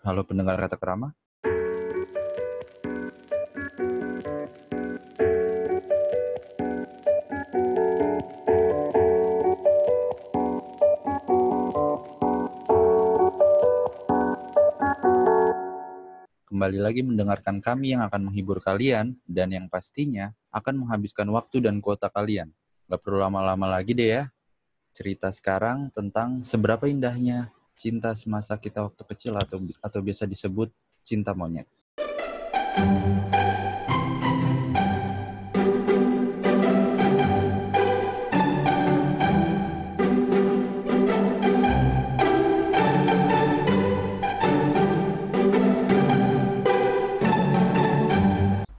Halo pendengar kata kerama. Kembali lagi mendengarkan kami yang akan menghibur kalian dan yang pastinya akan menghabiskan waktu dan kuota kalian. Gak perlu lama-lama lagi deh ya. Cerita sekarang tentang seberapa indahnya cinta semasa kita waktu kecil atau atau biasa disebut cinta monyet.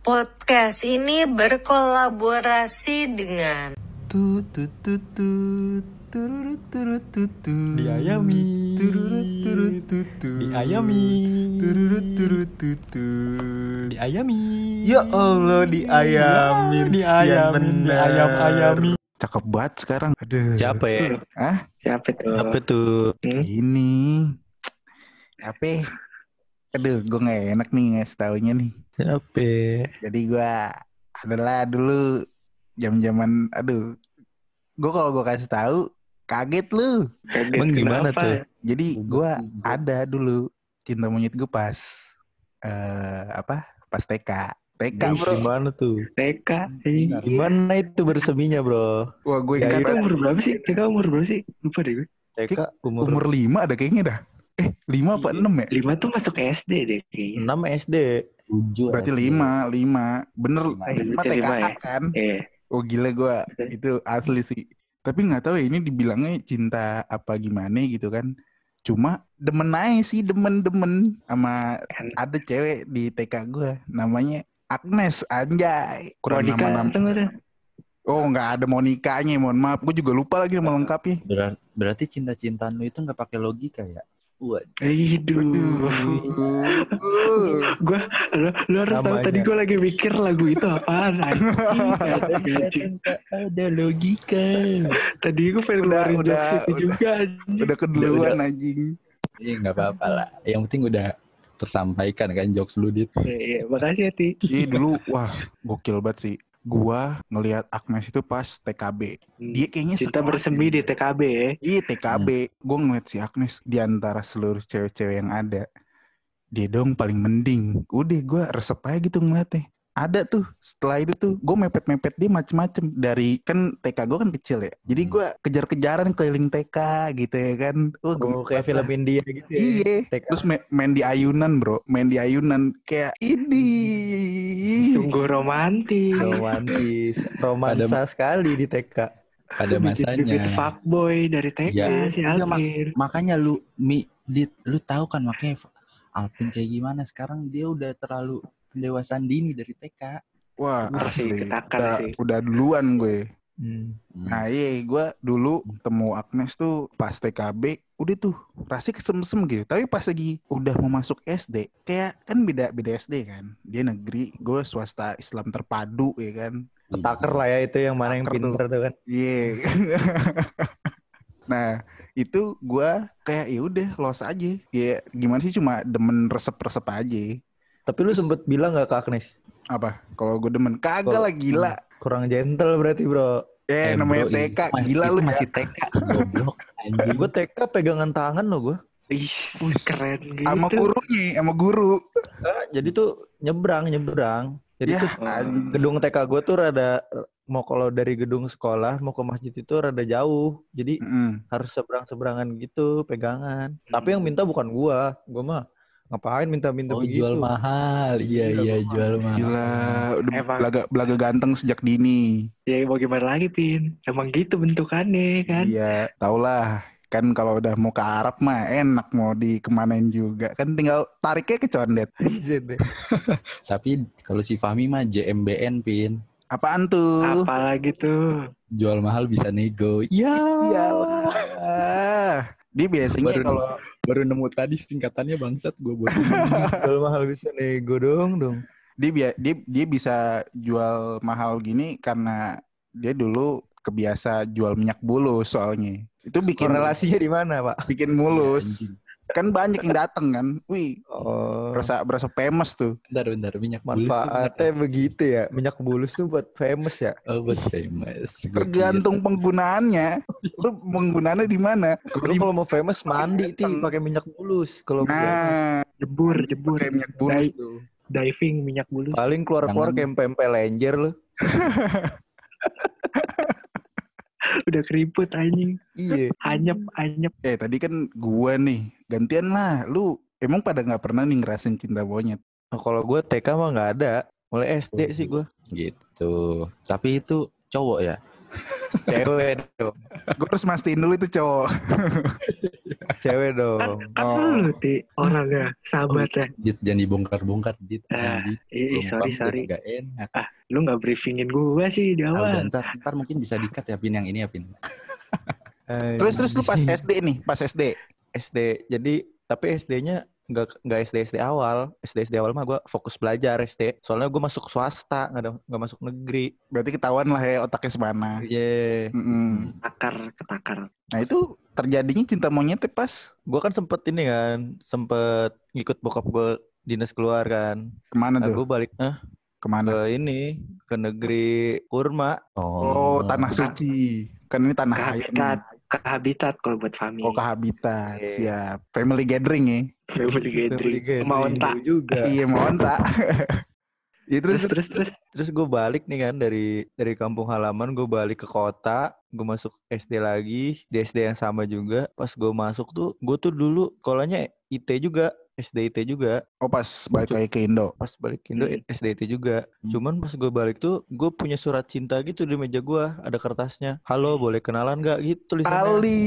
Podcast ini berkolaborasi dengan Tut tut tut tut turut turut tut tut Diayami. turut turut tut tut Diayami. turut turut tut tut Diayami. ya Allah diayamin sian Diayamin, bener. diayam-ayami. cakep banget sekarang aduh Siapa ya? ah Siapa tuh? Apa tuh? Hmm? ini apa aduh gue nggak enak nih ngasih taunya nih Siapa? jadi gue adalah dulu jam-jaman aduh gue kalau gue kasih tahu kaget lu Kaget Emang gimana kenapa? tuh? Jadi Gugup, gua gugup. ada dulu cinta monyet gue pas eh apa? Pas TK. TK Ih, bro. Gimana tuh? TK. Benar. Gimana itu berseminya bro? Wah gue Ya, TK ingat tuh umur berapa sih? TK umur berapa sih? Lupa deh gue. TK umur, umur 5 ada kayaknya dah. Eh 5 apa Iya. 6 ya? Lima tuh masuk SD deh kayaknya. 6 SD. Tujuh Berarti SD. 5, 5. Bener Lima. 5 Berarti TK lima ya? kan? Eh, Oh gila gue itu asli sih. Tapi nggak tahu ya ini dibilangnya cinta apa gimana gitu kan. Cuma demen aja sih demen-demen sama ada cewek di TK gue namanya Agnes anjay kurang Monica nggak ada? Oh nggak ada Monikanya, mohon maaf. Gue juga lupa lagi nama lengkapnya. Berar- berarti cinta-cintaan lu itu nggak pakai logika ya? Waduh. Hidup. Gua, lo, lo harus tahu Namanya. tadi gue lagi mikir lagu itu apaan. Anjing. ada logika. Tadi gue pengen Udah, ngeluarin udah, jokes itu udah. juga anjing. Udah keduluan anjing. Iya nggak apa-apa lah. Yang penting udah tersampaikan kan jokes lu dit. Iya, iya. makasih ya Ti. Iya dulu, wah gokil banget sih. Gua ngelihat Agnes itu pas TKB. Dia kayaknya sekelas bersemi di TKB ya. Iya TKB. Gue ngeliat si Agnes di antara seluruh cewek-cewek yang ada. Dia dong paling mending. Udah gue resep aja gitu ngeliatnya. Ada tuh setelah itu tuh gue mepet-mepet dia macem-macem dari kan TK gue kan kecil ya jadi Hmm. gue kejar-kejaran keliling TK gitu ya kan Oh, gemes kayak film. India gitu ya. Iya, TK. terus ma- main di ayunan bro, main di ayunan kayak ini. Sungguh romantis. Romantis. Romansa sekali di TK. Bibit-bibit masanya. fuckboy dari TK Iya. si Iya, Mak. Alvin. Makanya lu mi dit, lu tahu kan makanya Alvin kayak gimana sekarang dia udah terlalu pendewasaan dini dari TK. Wah asli, udah, sih. udah duluan gue. Hmm. Hmm. Nah iya, gue dulu temu Agnes tuh pas TKB, udah tuh rasanya kesem-sem gitu. Tapi pas lagi udah mau masuk SD, kayak kan beda beda SD kan. Dia negeri, gue swasta Islam terpadu ya kan. Taker lah ya itu yang mana yang Taker tuh. pinter tuh kan. Iya. nah itu gue kayak ya udah los aja. Ya gimana sih cuma demen resep-resep aja. Tapi lu sempet bilang gak ke Agnes? Apa? Kalau gue demen kagak lah gila. Kurang gentle berarti bro. Eh, Eh, namanya bro, TK, masih- gila lu ya. masih TK. Goblok anjing. Gue TK pegangan tangan loh gue. Ih, Wih, keren gitu. Sama gurunya, sama guru. jadi tuh nyebrang, nyebrang. Jadi Ya, tuh anjing. gedung TK gue tuh rada mau kalau dari gedung sekolah mau ke masjid itu rada jauh. Jadi Mm-mm. harus seberang-seberangan gitu, pegangan. Tapi yang minta bukan gua, gua mah ngapain minta-minta Oh, begitu. jual mahal. Iya, Iya, iya, jual mahal. Gila, udah Emang. belaga, belaga ganteng sejak dini. Ya mau gimana lagi Pin? Emang gitu bentukannya kan? Iya, tau lah. Kan kalau udah mau ke Arab mah enak mau dikemanain juga. Kan tinggal tariknya ke condet. Tapi kalau si Fahmi mah JMBN pin. Apaan tuh? Apalagi tuh? Jual mahal bisa nego. Ya. Iyalah. Dia biasanya Baru- kalau Baru nemu tadi singkatannya bangsat gue buat. Jual mahal bisa nego dong dong. dia, bia- dia dia bisa jual mahal gini karena dia dulu kebiasa jual minyak bulus soalnya. Itu bikin Korelasinya di mana, Pak? bikin mulus. Anjing. Kan banyak yang datang kan. Wih, Oh, berasa berasa famous tuh. Bentar, bentar. Minyak bulus manfaatnya begitu ya. Minyak bulus tuh buat famous ya. Oh, buat famous. Tergantung penggunaannya. Lu penggunaannya di mana? Lu kalau mau famous mandi ti pakai minyak bulus. Kalau Nah, Jebur, jebur. pakai minyak bulus Dai- tuh. Diving minyak bulus. paling keluar-keluar Jangan. kayak pempek lenjer lu. Udah keriput anjing. Iya. Anyep, anyep. Eh, tadi kan gua nih. Gantian lah. Lu emang pada nggak pernah nih ngerasain cinta monyet? Nah, kalau gue TK mah nggak ada. Mulai SD sih gue. Gitu. Tapi itu cowok ya? Cewek dong. Gue harus mastiin dulu itu cowok. Cewek Kan, dong. kan Oh. lu ti orangnya, sahabatnya. Dit, jangan dibongkar-bongkar, Dit. Ah, Belum sorry, sorry. Gak enak. Lu nggak briefingin gua sih di Ah, udah, awal. ntar, ntar mungkin bisa dikat ya, Pin, yang ini ya, Pin. Terus terus lu pas SD nih, pas SD. SD. Jadi tapi SD-nya nggak nggak SD SD awal. SD SD awal mah gue fokus belajar SD. Soalnya gue masuk swasta, nggak ada- nggak masuk negeri. Berarti ketahuan lah ya otaknya semana. Iya. Mm-mm. Takar, ketakar. Nah itu terjadinya cinta monyetnya pas Gue kan sempet ini kan, sempet ngikut bokap gue dinas keluar kan. ke mana Nah, tuh? gue balik eh, Ke mana? ke ini ke negeri kurma. Oh, tanah suci. Kan ini tanah Ke air. habitat, nih. ke habitat kalau buat Fami. Oh, ke habitat. Iya. Siap. Family gathering ya. Family gathering. Mau entah. juga. iya, mau tak. Ya, terus, Terus, terus, terus. Terus gue balik nih kan dari dari kampung halaman gue balik ke kota, gue masuk SD lagi di SD yang sama juga. Pas gue masuk tuh, gue tuh dulu sekolahnya IT juga, SD IT juga. oh pas balik lagi ke Indo. Pas balik Indo Hmm. SD IT juga. Hmm. Cuman pas gue balik tuh, gue punya surat cinta gitu di meja gue, ada kertasnya. Halo, boleh kenalan gak gitu tulisannya. Ali,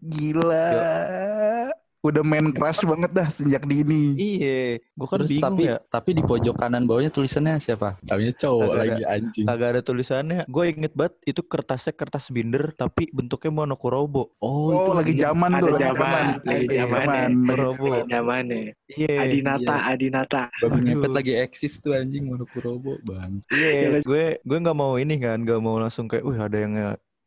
gila. Udah main crush banget dah sejak dini. Iya, gue kan Terus bingung tapi ya. tapi di pojok kanan bawahnya tulisannya siapa? Namanya cowok Kagak ada. lagi anjing. Kagak ada tulisannya. Gue inget banget itu kertasnya kertas binder tapi bentuknya monokromo. Oh, Oh, lagi iya. zaman Ada tuh, lagi zaman, lagi Lagi zaman zaman. Monokromo. Zaman nih. Iya. Adinata, Adinata. Babi ngepet lagi eksis tuh anjing monokurobo, Bang. Iya, gue gue nggak mau ini kan, nggak mau langsung kayak, wih ada yang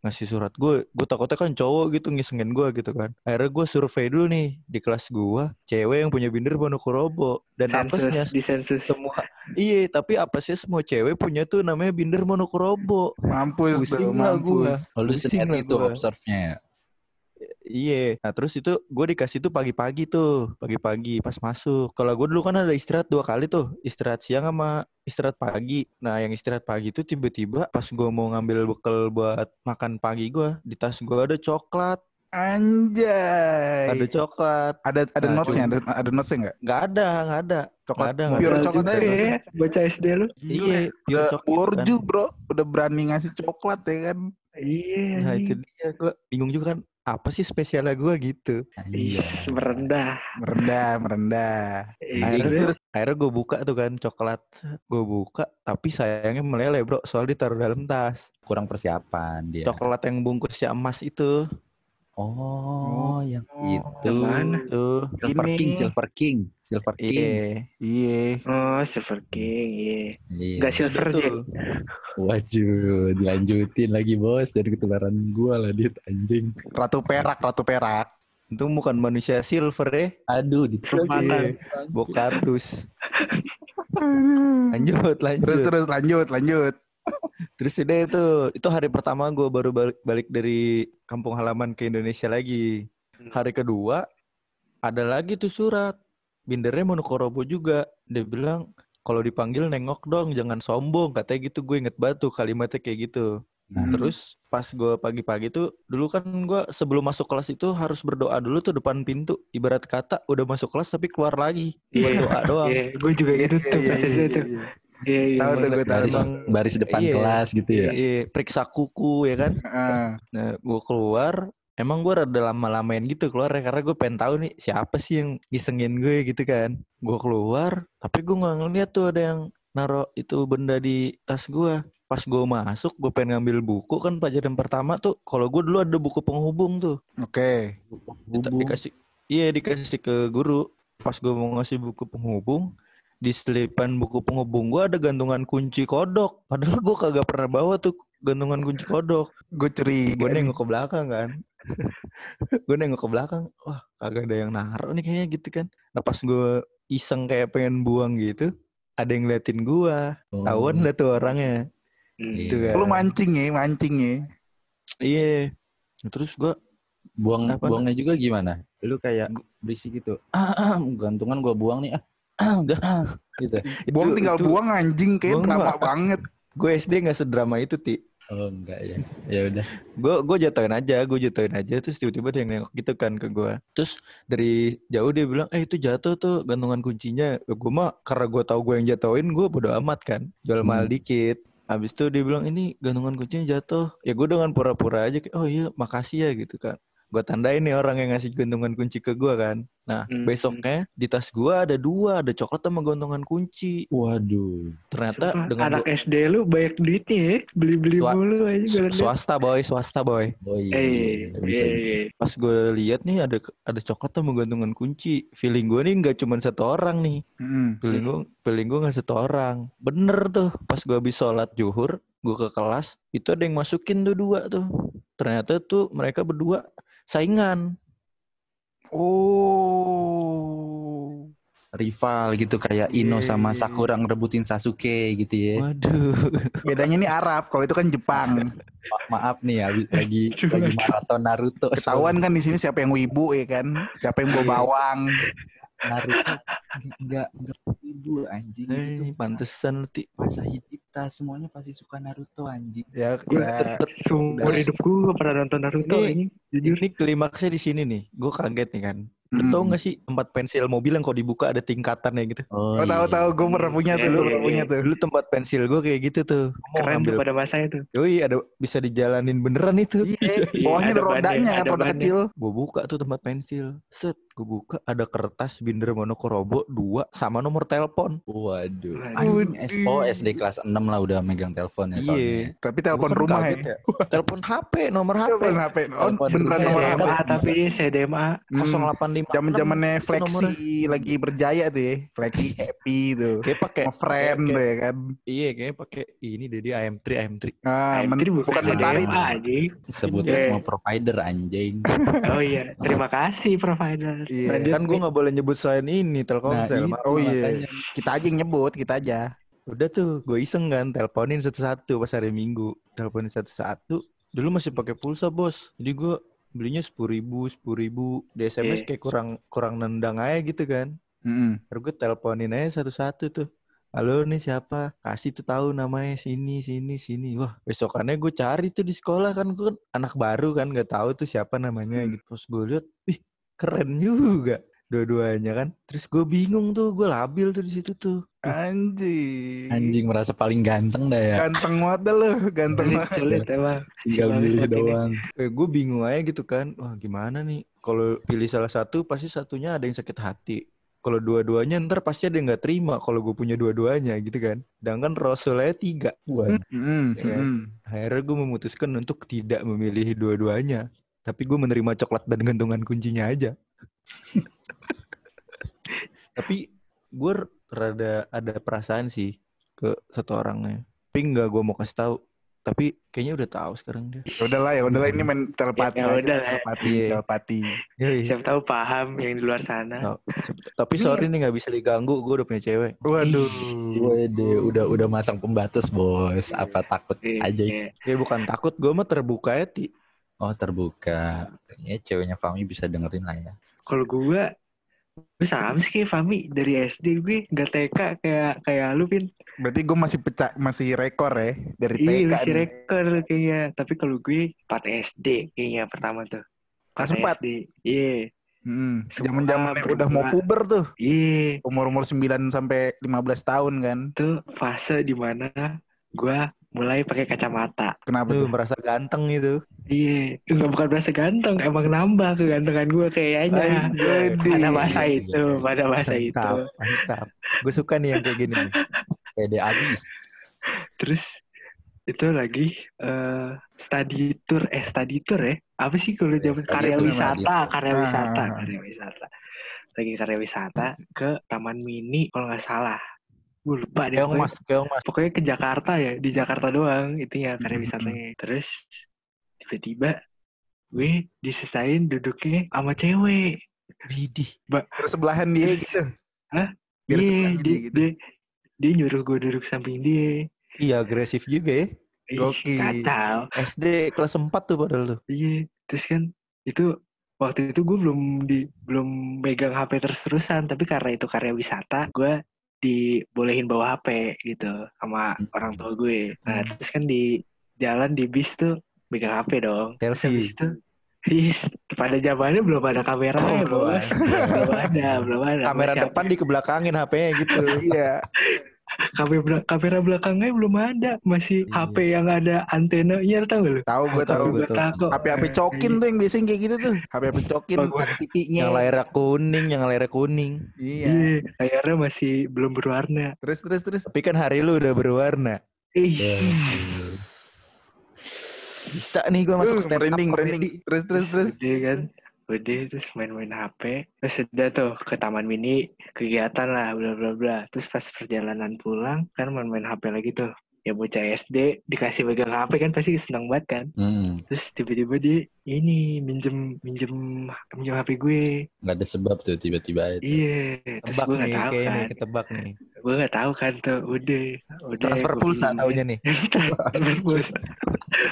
ngasih surat gue, gue takutnya kan cowok gitu ngisengin gue gitu kan. Akhirnya gue survei dulu nih di kelas gue, cewek yang punya binder Monokurobo dan apesnya Sensus, di sensus. semua, iya tapi apesnya semua cewek punya tuh namanya binder Monokurobo. Mampus tuh, Pusing mampus. Oh, lu Pusing seniat lah itu gua. observe-nya ya. Iya, nah terus itu gue dikasih tuh pagi-pagi tuh, pagi-pagi pas masuk. Kalau gue dulu kan ada istirahat dua kali tuh, istirahat siang sama istirahat pagi. Nah yang istirahat pagi tuh tiba-tiba pas gue mau ngambil bekal buat makan pagi gue, di tas gue ada coklat, Anjay. ada coklat. ada ada Nah, notesnya, ada ada notesnya nggak? Nggak ada, nggak ada. Coklat Nggak ada, nggak pure Padahal coklat aja. bro. ya, Baca SD lu. Iya, pure Udah coklat. borju kan. bro, udah berani ngasih coklat ya kan. Iya. Nah itu anjing. dia, gue bingung juga kan, apa sih spesialnya gue gitu. Iya. merendah. Merendah, merendah. Iya. Akhirnya, akhirnya gue buka tuh kan coklat, gue buka, tapi sayangnya meleleh bro, soalnya ditaruh dalam tas. Kurang persiapan dia. Coklat yang bungkusnya emas itu, Oh, yang Oh, itu. yang mana? tuh. Silver Ini. King, Silver King, Silver King. Iya. Iya. Oh, Silver King, iya. Iya. Enggak Silver. Jack. Waduh, dilanjutin lagi bos dari ketularan gua lah dit anjing. Ratu perak, ratu perak. Itu bukan manusia silver ya, Aduh, di Permata. bokardus. Lanjut, lanjut. Terus terus lanjut, lanjut. Terus udah itu, itu hari pertama gue baru balik, balik dari kampung halaman ke Indonesia lagi. Hari kedua, ada lagi tuh surat. Bindernya Monokorobo juga. Dia bilang, kalau dipanggil nengok dong, jangan sombong. Katanya gitu, gue inget banget tuh kalimatnya kayak gitu. Nah, Terus pas gue pagi-pagi tuh, dulu kan gue sebelum masuk kelas itu harus berdoa dulu tuh depan pintu. Ibarat kata udah masuk kelas tapi keluar lagi. Buat Iya. doa doang. Iya, gue juga gitu tuh tuh. Iya, iya. Tahu tuh gue tahu. baris baris depan iya. kelas gitu ya. Iya, periksa kuku ya kan. Heeh. Nah, gue keluar, emang gue rada lama-lamain gitu keluar ya, karena gue pengen tahu nih siapa sih yang ngisengin gue gitu kan. Gue keluar, tapi gue nggak ngeliat tuh ada yang naro itu benda di tas gue. Pas gue masuk, gue pengen ngambil buku kan pelajaran pertama tuh. Kalau gue dulu ada buku penghubung tuh, Oke. Dita- dikasih, iya dikasih ke guru. Pas gue mau ngasih buku penghubung, di selipan buku penghubung gue ada gantungan kunci kodok. Padahal gue kagak pernah bawa tuh gantungan kunci kodok. Gue curiga. Gue nengok ke belakang kan. gue nengok ke belakang, wah kagak ada yang naruh nih kayaknya gitu kan. Nah pas gue iseng kayak pengen buang gitu, ada yang ngeliatin gue. Oh. Tahuan lah tuh orangnya. Hmm. Iya. Gitu kan. Lu mancing ya, mancing ya. Iya. Nah, Terus gue Buang Apa? buangnya juga gimana? Lu kayak berisik gitu. Ah, ah, gantungan gua buang nih. Ah, gitu. Buang Itu- tinggal itu- buang anjing kayak Buang drama banget. gue SD nggak sedrama itu ti. Oh, enggak ya. Ya udah. gue gue jatuhin aja gue jatuhin aja terus tiba-tiba dia nengok gitu kan ke gue terus dari jauh dia bilang eh itu jatuh tuh gantungan kuncinya gue mah karena gue tahu gue yang jatuhin gue bodo amat kan jual mahal Hmm. dikit habis itu dia bilang ini gantungan kuncinya jatuh ya gue dengan pura-pura aja kayak, oh iya makasih ya gitu kan gue tandain nih orang yang ngasih gantungan kunci ke gue kan nah Hmm. besoknya di tas gue ada dua ada coklat sama gantungan kunci Waduh. ternyata Sumpah, dengan anak SD lu banyak duitnya ya. Beli-beli Swa- mulu aja swasta boy swasta boy Oh iya. Eh, bisa, iya, bisa. iya. pas gue lihat nih ada ada coklat sama gantungan kunci feeling gue nih nggak cuma satu orang nih Mm. feeling gue feeling gue nggak satu orang bener tuh pas gue habis sholat juhur gue ke kelas itu ada yang masukin tuh dua tuh ternyata tuh mereka berdua saingan Oh. Rival gitu kayak Ino Iya, sama iya, iya. Sakura ngerebutin Sasuke gitu ya. waduh Bedanya nih Arab, kalau itu kan Jepang. Ma- maaf nih ya, lagi lagi maraton Naruto. Ketahuan kan di sini siapa yang wibu ya kan, siapa yang bawa bawang. Naruto enggak enggak ibu anjing eh, itu pantesan lu ti masa kita semuanya pasti suka Naruto anjing. Ya, ya. seumur hidup gue pernah nonton Naruto Ini- ini. Jujur. ini klimaksnya di sini nih gue kaget nih kan lu tau Hmm. gak sih tempat pensil mobil yang kalau dibuka ada tingkatannya gitu Oh, Oh, tahu tahu gue pernah punya tuh, Iya, gue iya, pernah iya. punya tuh. dulu tempat pensil gue kayak gitu tuh Keren tuh pada masanya tuh. Yoi ada bisa dijalanin beneran itu Iya, bawahnya ada ada rodanya, roda kecil. gue buka tuh tempat pensil set gue buka ada kertas binder monokromo dua sama nomor telepon Waduh. Anjing SO SD kelas 6 lah udah megang telepon ya soalnya. iya Tapi telepon kan rumah kaget ya. telepon HP nomor HP Telepon HP. Oh, Telepon beneran nomor. HP. Tapi CDMA. Hmm. 0856 Zaman-zamannya Flexi lagi berjaya tuh ya. Flexi happy tuh. kayak pakai friend tuh ya kan. iya kayaknya pakai ini dia AM3 AM3 Ah, Ah, men- jadi bukan bukan mentari. Sebutnya Iya. semua provider anjing. Oh iya, terima kasih provider. Iya. Lanjut kan gue nggak boleh nyebut selain ini Telkomsel Nah. Oh iya. Kita aja yang nyebut, kita aja. udah tuh gue iseng kan teleponin satu-satu pas hari minggu teleponin satu-satu dulu masih pakai pulsa bos jadi gue belinya sepuluh ribu sepuluh ribu di SMS Iya. kayak kurang kurang nendang aja gitu kan Mm-mm. Terus gue teleponin aja satu-satu tuh. Halo nih siapa? Kasih tuh tahu namanya sini sini sini. Wah besokannya gue cari tuh di sekolah kan gue kan anak baru kan nggak tahu tuh siapa namanya gitu. Terus gue lihat, wih keren juga dua-duanya kan. Terus gue bingung tuh, gue labil tuh di situ tuh. Anjing. Anjing merasa paling ganteng dah ya. Ganteng banget dah lu, ganteng banget. sulit emang. Tinggal ini. doang. Eh, gue bingung aja gitu kan. Wah gimana nih? Kalau pilih salah satu pasti satunya ada yang sakit hati. Kalau dua-duanya ntar pasti ada yang nggak terima kalau gue punya dua-duanya gitu kan. Sedangkan Rasulnya tiga. Waduh. Mm-mm, Ya kan? Akhirnya gue memutuskan untuk tidak memilih dua-duanya. Tapi gue menerima coklat dan gantungan kuncinya aja. Tapi gue rada ada perasaan sih ke satu orangnya. Tapi nggak gue mau kasih tahu. Tapi kayaknya udah tahu sekarang dia. Ya udahlah, ya udahlah ini main telepati Ya aja, udah lah. telepati, Iya. telepati. Yoi. Siapa tahu paham yang di luar sana. Tahu. Tapi sorry nih nggak bisa diganggu. Gue udah punya cewek. Waduh. Wede, udah udah masang pembatas bos. Apa takut Iya, aja? iya. Ya bukan takut. Gue mah terbuka ya ti. Oh terbuka. Kayaknya ceweknya Fami bisa dengerin lah ya. Kalau gue, gue sama sih kayak Fami dari SD gue nggak TK kayak kayak lu pin. Berarti gue masih pecah, masih rekor ya dari Iya TK. masih nih. rekor kayaknya. Tapi kalau gue 4 SD kayaknya pertama tuh. Kelas 4 empat? SD. Iya. Hmm, Semua Zaman-zamannya udah mau puber tuh. Iya. Umur-umur 9 sampai 15 tahun kan. Itu fase di mana gue mulai pakai kacamata. Kenapa Tuh tuh? merasa ganteng gitu. Iya, nggak bukan berasa ganteng, emang nambah kegantengan gue kayaknya. Pada masa Iya, itu, iya. pada masa itu. Mantap, mantap. Gue suka nih yang kayak gini. Pede abis. Terus itu lagi eh study tour, eh study tour ya? Apa sih kalau Ya, zaman karya wisata, karya wisata, Ah. karya wisata. Lagi karya wisata ke Taman Mini kalau nggak salah. Gue lupa deh. Keong pokoknya- mas, keong mas. pokoknya ke Jakarta ya di Jakarta doang itunya karya Hmm. wisatanya terus tiba-tiba gue disisain duduknya sama cewek. Widih. Bersebelahan dia gitu. Hah? Biar Iya, sebelahan dia, dia gitu. dia, dia nyuruh gue duduk samping dia. Iya agresif juga ya. Gokil. Kacau. SD kelas 4 tuh padahal tuh. Iya, terus kan itu waktu itu gue belum di belum megang HP terus-terusan, tapi karena itu karya wisata, gue dibolehin bawa HP gitu sama Hmm. orang tua gue. Nah, Hmm. terus kan di jalan di bis tuh megang HP dong. Terus Selfie. habis itu Is, pada zamannya belum ada kamera Oh, ya, belum bos. belum ada, belum ada. Kamera Masih depan dikebelakangin HP-nya gitu. Iya. kamera, kamera belakangnya belum ada, masih Iya. HP yang ada antenanya, tau gak lu? Tahu gue tahu. Gue betul. tahu. HP-HP cokin tuh yang biasanya kayak gitu tuh. HP-HP cokin Oh, gua- ada pipinya. yang layarnya kuning, yang layarnya kuning. Iya. Iya, layarnya masih belum berwarna. Terus terus terus. Tapi kan hari lu udah berwarna. Ih, Bisa nih gua masuk Uh, stand up merinding. Terus terus terus. udah kan udah terus main-main HP terus udah tuh ke taman mini kegiatan lah bla bla bla. Terus pas perjalanan pulang kan main-main HP lagi tuh. Ya bocah SD dikasih pegang HP kan pasti seneng banget kan. Hmm, terus tiba-tiba dia ini minjem minjem minjem HP gue. Nggak ada sebab tuh tiba-tiba itu. iya terus Tebak gue nih, nggak tahu kan. nih, ketebak nih. gue nggak tahu kan tuh udah udah Transfer pulsa taunya nih. transfer pulsa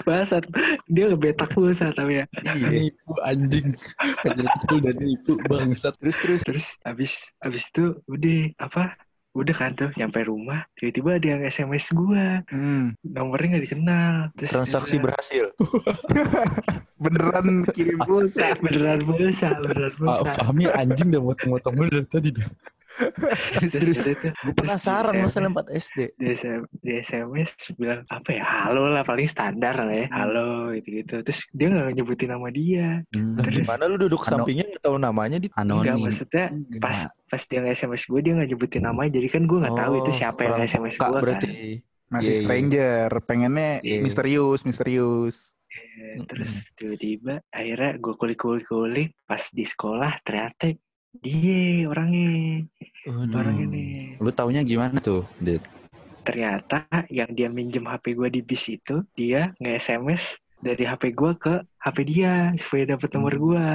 Bangsat, dia ngebetak pulsa tau ya Nipu anjing. Kecil-kecil dan nipu bangsat. Terus terus. terus abis abis itu udah apa udah kan tuh nyampe rumah tiba-tiba ada yang sms gua Hmm. nomornya nggak dikenal terus Transaksi dia berhasil. Beneran kirim pulsa. beneran pulsa beneran Ah, pulsa Fahmi anjing udah motong-motong mulu dari tadi dah. Terus, Gue terus penasaran masalah SMS 4 SD. di, SM di SMS bilang apa ya halo lah paling standar lah Hmm. ya halo gitu gitu terus dia nggak nyebutin nama dia Hmm, Terus- Gimana lu duduk Ano- sampingnya nggak tahu namanya di enggak anonim. maksudnya pas pas dia nge-SMS gue dia nggak nyebutin namanya jadi kan gue nggak tahu itu Oh, siapa yang nge-SMS gue kan berarti. Masih Iya, iya. stranger, pengennya Iya. misterius, misterius. Eh, terus tiba-tiba akhirnya gue kulik-kulik-kulik pas di sekolah ternyata dia orangnya Hmm. ini Lu taunya gimana tuh, Dit? ternyata yang dia minjem HP gue di bis itu dia nge-SMS dari HP gue ke HP dia supaya dapet nomor Hmm. gue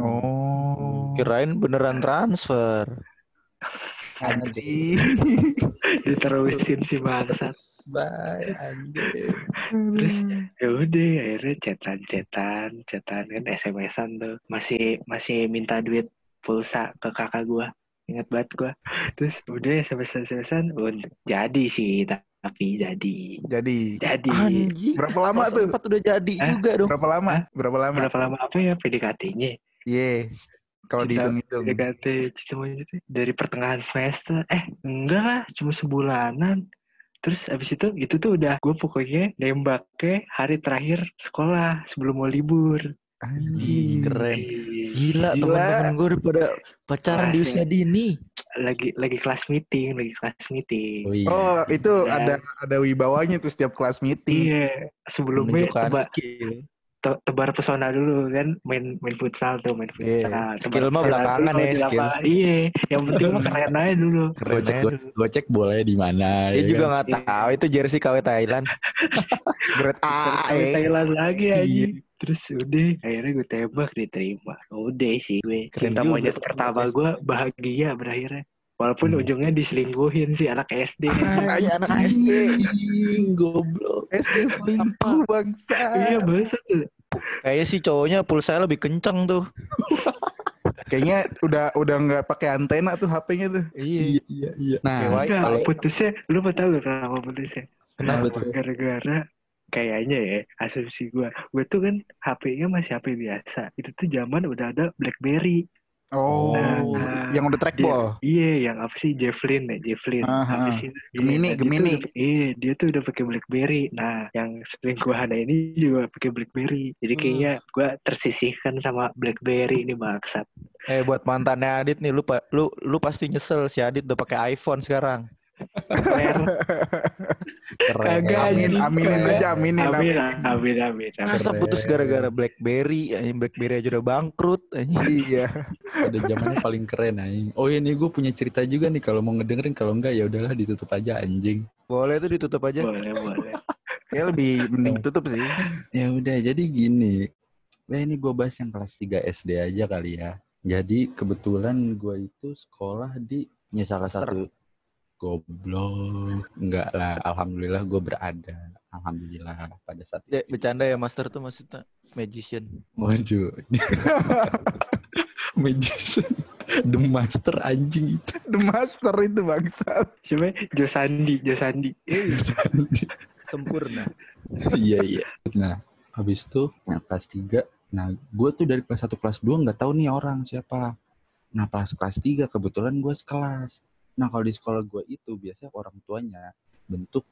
Oh. Kirain beneran transfer. Anjing. diterusin si bangsat Bye, anjing. Terus ya udah akhirnya chatan chatan chatan kan SMS-an tuh masih masih minta duit pulsa ke kakak gua inget banget gua terus udah SMS SMS-an udah jadi sih tapi jadi Jadi jadi Anjing. berapa lama Kelas tuh? empat udah jadi Hah? juga dong. Berapa lama? Berapa lama? berapa lama apa ya PDKT-nya Iya. Kalau Cinta- dihitung-hitung. PDKT cinta monyet itu dari pertengahan semester eh enggak lah cuma sebulanan terus abis itu itu tuh udah gue pokoknya nembaknya hari terakhir sekolah sebelum mau libur Anjing. Keren. Gila, Gila. teman-teman gue udah pada pacaran di usia dini. lagi lagi kelas meeting lagi kelas meeting Oh iya. Oh, itu Dan- ada ada wibawanya tuh setiap kelas meeting. iya sebelumnya teba, skill. Te- tebar pesona dulu kan main main futsal tuh main Iya. futsal Tebar Skill mah belakangan ya, di skill. iya yang penting mah keren aja dulu Keren Gue cek, gue, cek boleh di mana. Dia ya juga kan? nggak tahu itu jersey KW Thailand. Grade A. Sampai eh. Thailand lagi Iya. aja terus udah akhirnya gue tembak diterima udah sih gue cinta monyet pertama gue bahagia berakhirnya walaupun Hmm. ujungnya diselingkuhin sih anak SD Anjing, anak SD. Goblok. SD selingkuh bangsa. iya bahasa tuh Kayaknya sih cowoknya pulsa lebih kenceng tuh. Kayaknya udah udah nggak pakai antena tuh HP-nya tuh. Iya, iya, iya. Nah, Kayak wifi. Enggak, kalau putusnya lu mau tahu gak kenapa putusnya kenapa tuh? gara-gara kayaknya ya asumsi gue gue tuh kan HP-nya masih HP biasa itu tuh zaman udah ada BlackBerry Oh, Nah, yang udah trackball. iya yang apa sih Javelin ya Javelin apa sih Gemini, Iya, dia Gemini. tuh udah- iya dia tuh udah pakai BlackBerry nah yang selingkuhan ini juga pakai BlackBerry jadi Hmm. kayaknya gue tersisihkan sama BlackBerry ini bangsat Eh buat mantannya Adit nih lu lu lu pasti nyesel si Adit udah pakai iPhone sekarang. Keren. Keren. Kagak, Amin, aminin aja, aminin, amin amin. amin amin amin Masa Keren. putus gara-gara BlackBerry? Anjing BlackBerry aja udah bangkrut anjing. Iya. Udah zamannya paling keren anjing. Oh ini gue punya cerita juga nih kalau mau ngedengerin kalau enggak ya udahlah ditutup aja anjing. Boleh tuh ditutup aja. boleh boleh Ya lebih mending tutup sih. Ya udah jadi gini. Eh ini gue bahas yang kelas 3 SD aja kali ya. Jadi kebetulan gue itu sekolah di ya salah satu goblok. Enggak lah, alhamdulillah gue berada. Alhamdulillah pada saat itu. bercanda ya master tuh maksudnya magician. Waduh. Magician. The Master anjing itu. The Master itu bangsat. Siapa? Josandi, Josandi. Eh, Sempurna. Iya iya. Nah, habis itu nah, kelas 3. Nah, gue tuh dari kelas 1 kelas 2 nggak tahu nih orang siapa. Nah, pas kelas 3 kebetulan gue sekelas. Nah, kalau di sekolah gue itu biasanya orang tuanya bentuk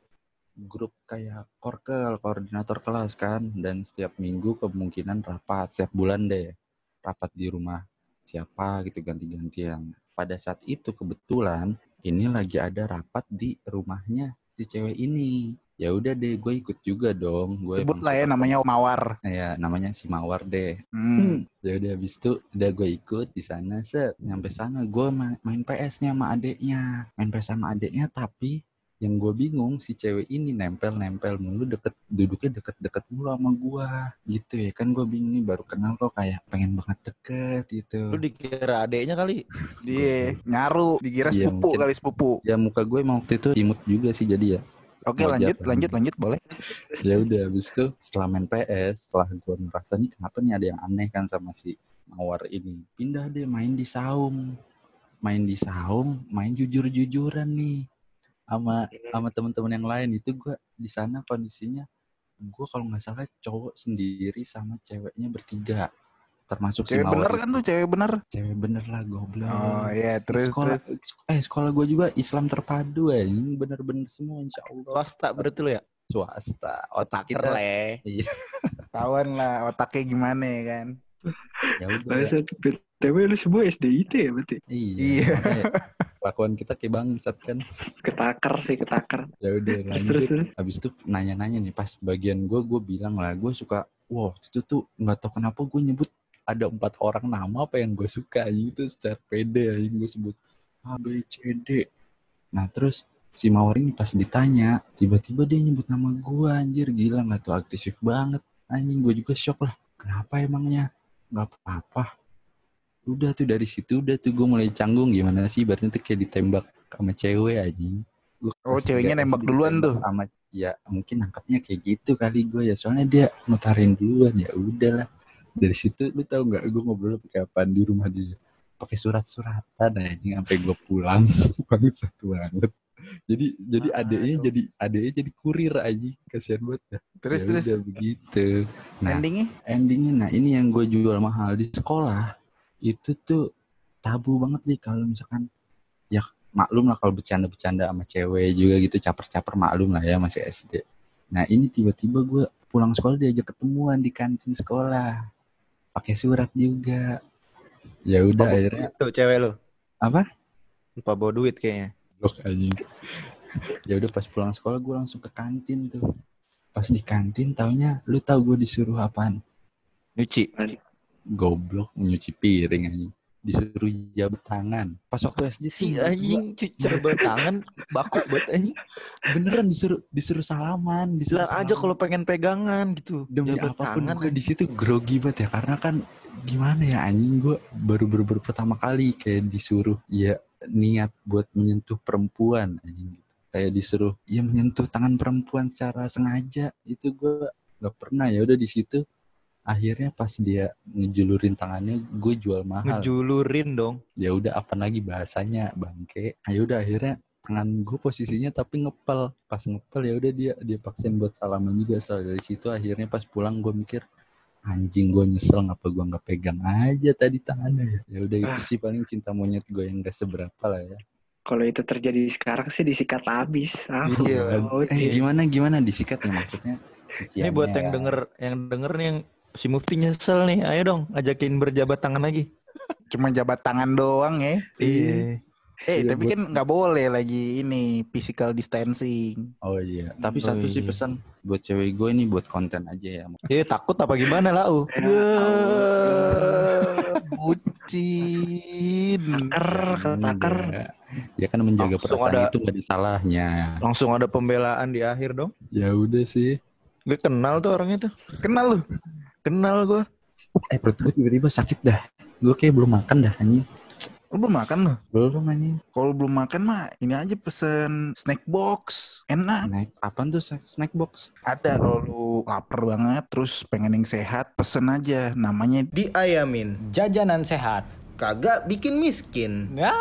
grup kayak korkel, koordinator kelas kan. Dan setiap minggu kemungkinan rapat, setiap bulan deh. Rapat di rumah siapa gitu ganti-gantian. Pada saat itu kebetulan ini lagi ada rapat di rumahnya si cewek ini. Ya udah deh, gue ikut juga dong. Gue Sebut lah ya namanya Mawar. Ya, namanya si Mawar deh. Hmm. Ya udah habis itu udah gue ikut di sana set. Nyampe sana gue ma- main PS nya sama adeknya. Main PS sama adeknya tapi yang gue bingung si cewek ini nempel-nempel mulu deket duduknya deket-deket mulu sama gue gitu ya kan gue bingung nih baru kenal kok kayak pengen banget deket gitu Lu dikira adeknya kali. Dia nyaru, dikira Iya, sepupu mungkin. kali sepupu. ya muka gue emang waktu itu imut juga sih jadi ya Oke Wajar lanjut, kan. lanjut, lanjut boleh. ya udah habis itu setelah main PS setelah gue merasa nih kenapa nih ada yang aneh kan sama si mawar ini pindah deh main di saung main di saung main jujur jujuran nih sama sama teman-teman yang lain itu gue di sana kondisinya gue kalau nggak salah cowok sendiri sama ceweknya bertiga termasuk si Cewek mawar bener kan tuh, cewek bener. cewek bener lah goblok Oh, iya, terus, sekolah eh sekolah gue juga Islam terpadu ya ini bener-bener semua insya Allah Swasta berarti lu ya? swasta otak kita le. Tawan lah otaknya gimana ya kan. ya udah Bahasa BTW lu semua SDIT ya berarti? iya, Iya. kelakuan kita kayak bangsat kan Ketaker sih, ketaker. ya udah Terus, lanjut terus, terus. habis itu nanya-nanya nih pas bagian gue gue bilang lah gue suka wow itu tuh nggak tahu kenapa gue nyebut ada empat orang nama apa yang gue suka gitu secara pede aja gue sebut. A B C D. Nah terus si mawar ini pas ditanya tiba-tiba dia nyebut nama gue anjir. Gila nggak tuh agresif banget. Anjing gue juga shock lah. Kenapa emangnya? Nggak apa-apa. Udah tuh dari situ udah tuh gue mulai canggung. Gimana sih? Berarti tuh kayak ditembak sama cewek anjing. Gua Oh, ceweknya nembak duluan tuh? sama ya mungkin nangkapnya kayak gitu kali gue ya. Soalnya dia ngutarin duluan. Ya udahlah dari situ lu tahu nggak gue ngobrol pakai apaan di rumah dia? Pakai surat-suratan anjing sampai gue pulang. Banget satu banget. Jadi jadi adeknya jadi adeknya jadi kurir aja kasihan banget ya. Terus Ya terus? udah begitu. Nah endingnya? endingnya nah ini yang gue jual mahal. Di sekolah itu tuh tabu banget nih kalau misalkan ya maklum lah kalau bercanda-bercanda sama cewek juga gitu caper-caper maklum lah ya masih SD nah ini tiba-tiba gue pulang sekolah diajak ketemuan di kantin sekolah pakai surat juga. Ya udah akhirnya tuh cewek lu. apa? Lupa bawa duit kayaknya. blok anjing. Ya udah pas pulang sekolah gue langsung ke kantin tuh. Pas di kantin taunya lu tahu gue disuruh apaan? Nyuci. goblok nyuci piring anjing disuruh jabat tangan pas waktu SD Si sih gua anjing cuci coba tangan baku buat anjing. beneran disuruh disuruh salaman disuruh Bilang aja salaman. kalau pengen pegangan gitu. demi Jabat apa pun tangan, gue di situ grogi banget ya karena kan gimana ya anjing gue baru baru baru pertama kali kayak disuruh ya niat buat menyentuh perempuan anjing gitu. kayak disuruh ya menyentuh tangan perempuan secara sengaja itu gue nggak pernah ya udah di situ akhirnya pas dia ngejulurin tangannya gue jual mahal ngejulurin dong. ya udah apa lagi bahasanya bangke ayo udah akhirnya tangan gue posisinya tapi ngepel pas ngepel ya udah dia dia paksain buat salaman juga soal dari situ akhirnya pas pulang gue mikir anjing gue nyesel ngapa gue nggak pegang aja tadi tangannya ya ya udah itu Ah. sih paling cinta monyet gue yang gak seberapa lah ya Kalau itu terjadi sekarang sih disikat habis. Ah, Iya. oh, eh gimana gimana disikat ya maksudnya Ini buat yang ya. denger yang denger nih yang si Mufti nyesel nih. Ayo dong ajakin berjabat tangan lagi. cuma jabat tangan doang ya. Iya. Eh Iya, tapi buat- kan nggak boleh lagi ini physical distancing. oh iya tapi Oh, satu sih iya. pesan buat cewek gue ini buat konten aja ya Dia takut apa gimana lah, uh. Ya, bucin. Taker, ketaker. Enggak. Ya kan menjaga Langsung perasaan ada- itu nggak ada salahnya. Langsung ada pembelaan di akhir dong. Ya udah sih. Gue kenal tuh orangnya tuh. Kenal lu? Kenal gue. Eh perut gue tiba-tiba sakit dah. Gue kayak belum makan dah anjing. Lu belum makan loh. Belum anjing. Kalau belum makan mah ini aja pesen snack box. Enak. Snack apaan tuh snack box? Ada kalau lu lapar banget terus pengen yang sehat, pesen aja. Namanya diayamin Jajanan sehat. kagak bikin miskin Ya.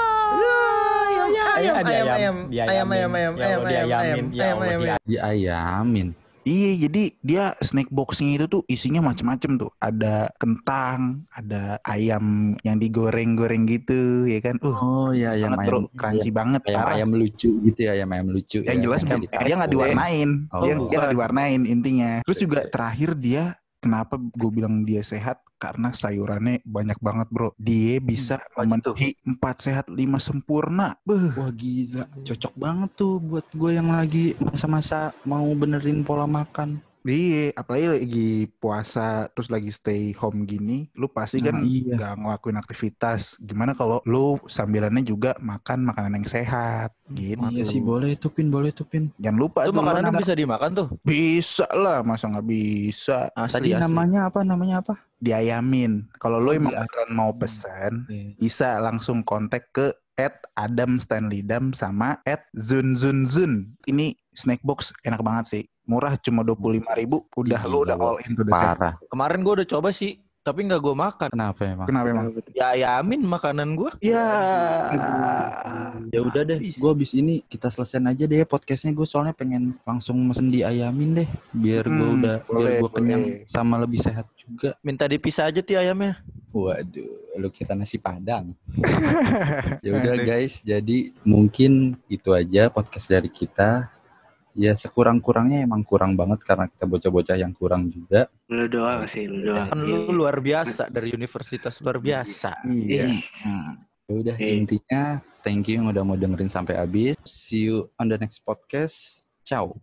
ayam ya, ayam ya, ayam diayam- ayam diayamin. ayam ayam ayam Ya ayam Allah, ayam ayam diayamin. Ya ayam Allah, ayam dia- Diayamin. Iya, jadi dia snack boxnya itu tuh isinya macem-macem tuh. Ada kentang, ada ayam yang digoreng-goreng gitu, ya kan? Uh, Oh iya ayam banget, bro. ayam. crunchy banget. Ayam parah. ayam lucu gitu ya ayam ayam lucu. Yang ya. jelas Yang dia, nggak diwarnain, Oh, dia nggak diwarnain intinya. Terus juga terakhir dia kenapa gue bilang dia sehat karena sayurannya banyak banget bro. Dia bisa memenuhi empat sehat lima sempurna. Beuh. Wah gila, cocok banget tuh buat gue yang lagi masa-masa mau benerin pola makan. Iya, apalagi lagi puasa terus lagi stay home gini, lu pasti Nah, kan iya. nggak ngelakuin aktivitas. Gimana kalau lu sambilannya juga makan makanan yang sehat, gitu. Iya sih boleh tuh pin, boleh tuh pin. Jangan lupa Itu tuh, makanannya lu bisa dimakan tuh. bisa lah, masa nggak bisa? Asli, Tadi asli. namanya apa? Namanya apa? Diayamin. Kalau lu Oh, emang beneran mau pesan, Oke. bisa langsung kontak ke at Adam Stanley Dam sama at Zun Zun Zun. Ini snack box enak banget sih. Murah cuma dua puluh lima ribu. Udah lu udah all in udah. Parah. Kemarin gue udah coba sih, tapi nggak gue makan. Kenapa emang? Kenapa emang? Ya yamin makanan gue. Ya. Ya udah deh, Habis. gue abis ini kita selesain aja deh podcastnya. Gue soalnya pengen langsung mesen diayamin deh, biar gue Hmm, udah, biar boleh, gue kenyang boleh. sama lebih sehat juga. Minta dipisah aja ti ayamnya. Waduh, lu kira nasi padang. ya udah guys, jadi mungkin itu aja podcast dari kita. Ya sekurang-kurangnya emang kurang banget karena kita bocah-bocah yang kurang juga. Lu doang sih, lu doang. Kan lu luar biasa dari universitas luar biasa. Iya. Hmm. Ya udah Oke. intinya thank you yang udah mau dengerin sampai habis. See you on the next podcast. Ciao.